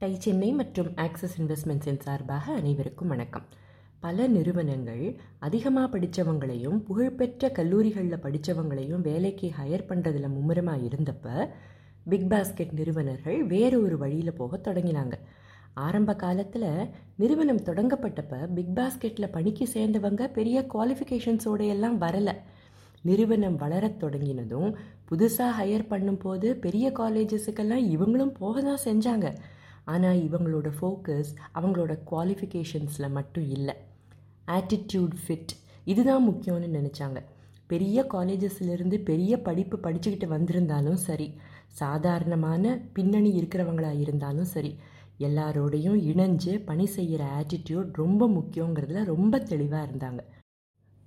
Tie Chennai மற்றும் axis இன்வெஸ்ட்மெண்ட்ஸின் சார்பாக அனைவருக்கும் வணக்கம். பல நிறுவனங்கள் அதிகமாக படித்தவங்களையும் புகழ்பெற்ற கல்லூரிகளில் படித்தவங்களையும் வேலைக்கு ஹையர் பண்ணுறதுல மும்முரமாக இருந்தப்ப பிக் பாஸ்கெட் நிறுவனர்கள் வேறு ஒரு வழியில் போக தொடங்கினாங்க. ஆரம்ப காலத்தில் நிறுவனம் தொடங்கப்பட்டப்ப பிக் பாஸ்கெட்டில் பணிக்கு சேர்ந்தவங்க பெரிய குவாலிஃபிகேஷன்ஸோட எல்லாம் வரலை. நிறுவனம் வளரத் தொடங்கினதும் புதுசாக ஹையர் பண்ணும்போது பெரிய காலேஜஸுக்கெல்லாம் இவங்களும் போக தான் செஞ்சாங்க. ஆனால் இவங்களோட ஃபோக்கஸ் அவங்களோட குவாலிஃபிகேஷன்ஸில் மட்டும் இல்லை. ஆட்டிடியூட் ஃபிட் இதுதான் முக்கியம்னு நினச்சாங்க. பெரிய காலேஜஸ்லேருந்து பெரிய படிப்பு படிச்சுக்கிட்டு வந்திருந்தாலும் சரி சாதாரணமான பின்னணி இருக்கிறவங்களா இருந்தாலும் சரி எல்லாரோடையும் இணைஞ்சு பணி செய்கிற ஆட்டிடியூட் ரொம்ப முக்கியங்கிறதுல ரொம்ப தெளிவாக இருந்தாங்க.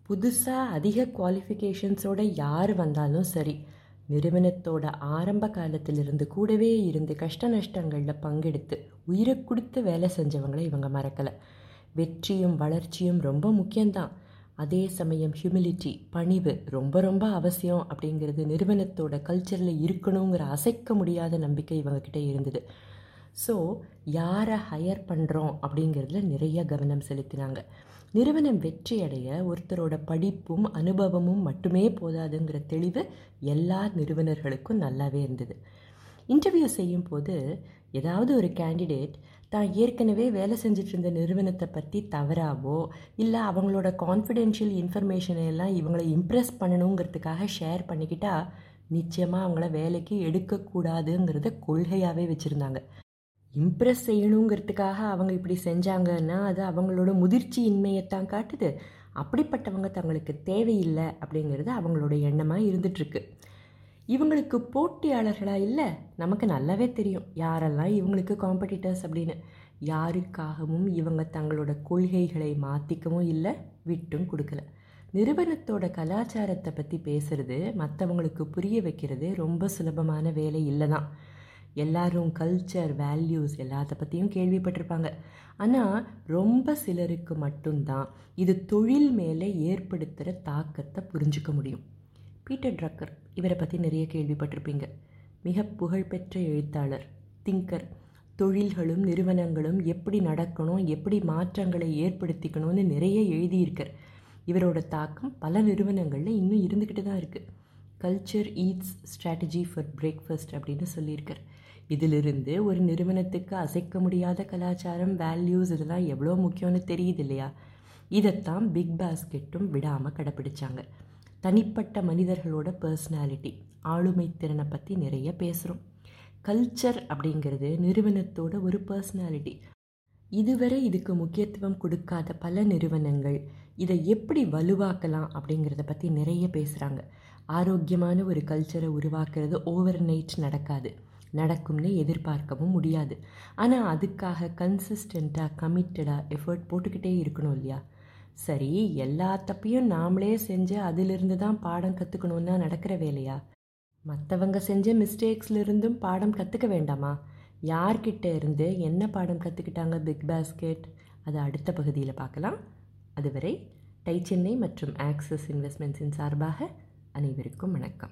புதுசாக அதிக குவாலிஃபிகேஷன்ஸோட யார் வந்தாலும் சரி நிறுவனத்தோட ஆரம்ப காலத்திலிருந்து கூடவே இருந்து கஷ்ட நஷ்டங்களில் பங்கெடுத்து உயிரை கொடுத்து வேலை செஞ்சவங்களை இவங்க மறக்கலை. வெற்றியும் வளர்ச்சியும் ரொம்ப முக்கியம்தான். அதே சமயம் ஹியூமிலிட்டி பணிவு ரொம்ப ரொம்ப அவசியம் அப்படிங்கிறது நிறுவனத்தோட கல்ச்சரில் இருக்கணுங்கிற அசைக்க முடியாத நம்பிக்கை இவங்கக்கிட்ட இருந்தது. ஸோ யாரை ஹையர் பண்ணுறோம் அப்படிங்கிறதுல நிறைய கவனம் செலுத்தினாங்க. நிறுவனம் வெற்றி அடைய ஒருத்தரோட படிப்பும் அனுபவமும் மட்டுமே போதாதுங்கிற தெளிவு எல்லா நிறுவனர்களுக்கும் நல்லாவே இருந்தது. இன்டர்வியூ செய்யும் போது ஏதாவது ஒரு கேண்டிடேட் தான் ஏற்கனவே வேலை செஞ்சுட்டு இருந்த நிறுவனத்தை பற்றி தவறாவோ இல்லை அவங்களோட கான்ஃபிடென்ஷியல் இன்ஃபர்மேஷனை எல்லாம் இவங்களை இம்ப்ரெஸ் பண்ணணுங்கிறதுக்காக ஷேர் பண்ணிக்கிட்டால் நிச்சயமாக அவங்கள வேலைக்கு எடுக்கக்கூடாதுங்கிறத கொள்கையாகவே வச்சுருந்தாங்க. இம்ப்ரெஸ் செய்யணுங்கிறதுக்காக அவங்க இப்படி செஞ்சாங்கன்னா அது அவங்களோட முதிர்ச்சி இன்மையைத்தான் காட்டுது. அப்படிப்பட்டவங்க தங்களுக்கு தேவையில்லை அப்படிங்கிறது அவங்களோட எண்ணமாக இருந்துகிட்ருக்கு இவங்களுக்கு போட்டியாளர்களாக இல்லை நமக்கு நல்லாவே தெரியும். யாரெல்லாம் இவங்களுக்கு காம்படிட்டர்ஸ் அப்படின்னு. யாருக்காகவும் இவங்க தங்களோட கொள்கைகளை மாற்றிக்கவும் இல்லை விட்டும் கொடுக்கல. நிறுவனத்தோட கலாச்சாரத்தை பற்றி பேசுகிறது மற்றவங்களுக்கு புரிய வைக்கிறது ரொம்ப சுலபமான வேலை இல்லை தான் எல்லாரும் கல்ச்சர் வேல்யூஸ் எல்லாத்த பற்றியும் கேள்விப்பட்டிருப்பாங்க. ஆனால் ரொம்ப சிலருக்கு மட்டும்தான் இது தொழில் மேலே ஏற்படுத்துகிற தாக்கத்தை புரிஞ்சுக்க முடியும். பீட்டர் ட்ரக்கர் இவரை பற்றி நிறைய கேள்விப்பட்டிருப்பீங்க. மிக புகழ்பெற்ற எழுத்தாளர் திங்கர். தொழில்களும் நிறுவனங்களும் எப்படி நடக்கணும் எப்படி மாற்றங்களை ஏற்படுத்திக்கணும்னு நிறைய எழுதியிருக்கார். இவரோட தாக்கம் பல நிறுவனங்களில் இன்னும் இருந்துக்கிட்டு தான் இருக்குது culture eats strategy for breakfast அப்படின்னு சொல்லியிருக்கார். இதிலிருந்து ஒரு நிறுவனத்துக்கு அசைக்க முடியாத கலாச்சாரம் வேல்யூஸ் இதெல்லாம் எவ்வளோ முக்கியம்னு தெரியுது இல்லையா? இதைத்தான் பிக் பாஸ்கெட்டும் விடாமல் கடைப்பிடிச்சாங்க. தனிப்பட்ட மனிதர்களோட பர்சனாலிட்டி ஆளுமை திறனை பற்றி நிறைய பேசுகிறோம் கல்ச்சர் அப்படிங்கிறது நிறுவனத்தோட ஒரு பர்சனாலிட்டி இதுவரை இதுக்கு முக்கியத்துவம் கொடுக்காத பல நிறுவனங்கள் இதை எப்படி வலுவாக்கலாம் அப்படிங்கிறத பற்றி நிறைய பேசுகிறாங்க ஆரோக்கியமான ஒரு கல்ச்சரை உருவாக்குறது ஓவர் நைட் நடக்காது. நடக்கும்னு எதிர்பார்க்கவும் முடியாது. ஆனால் அதுக்காக கன்சிஸ்டண்ட்டாக கமிட்டடாக எஃபர்ட் போட்டுக்கிட்டே இருக்கணும் இல்லையா? சரி எல்லா தப்பையும் நாமளே செஞ்சு அதிலிருந்து தான் பாடம் கற்றுக்கணுன்னா நடக்கிற வேலையா? மற்றவங்க செஞ்ச மிஸ்டேக்ஸ்லேருந்தும் பாடம் கற்றுக்க வேண்டாமா? யார்கிட்ட இருந்து என்ன பாடம் கற்றுக்கிட்டாங்க பிக் பாஸ்கெட்? அதை அடுத்த பகுதியில் பார்க்கலாம். அதுவரை டை சென்னை மற்றும் ஆக்சிஸ் இன்வெஸ்ட்மெண்ட்ஸின் சார்பாக அனைவருக்கும் வணக்கம்.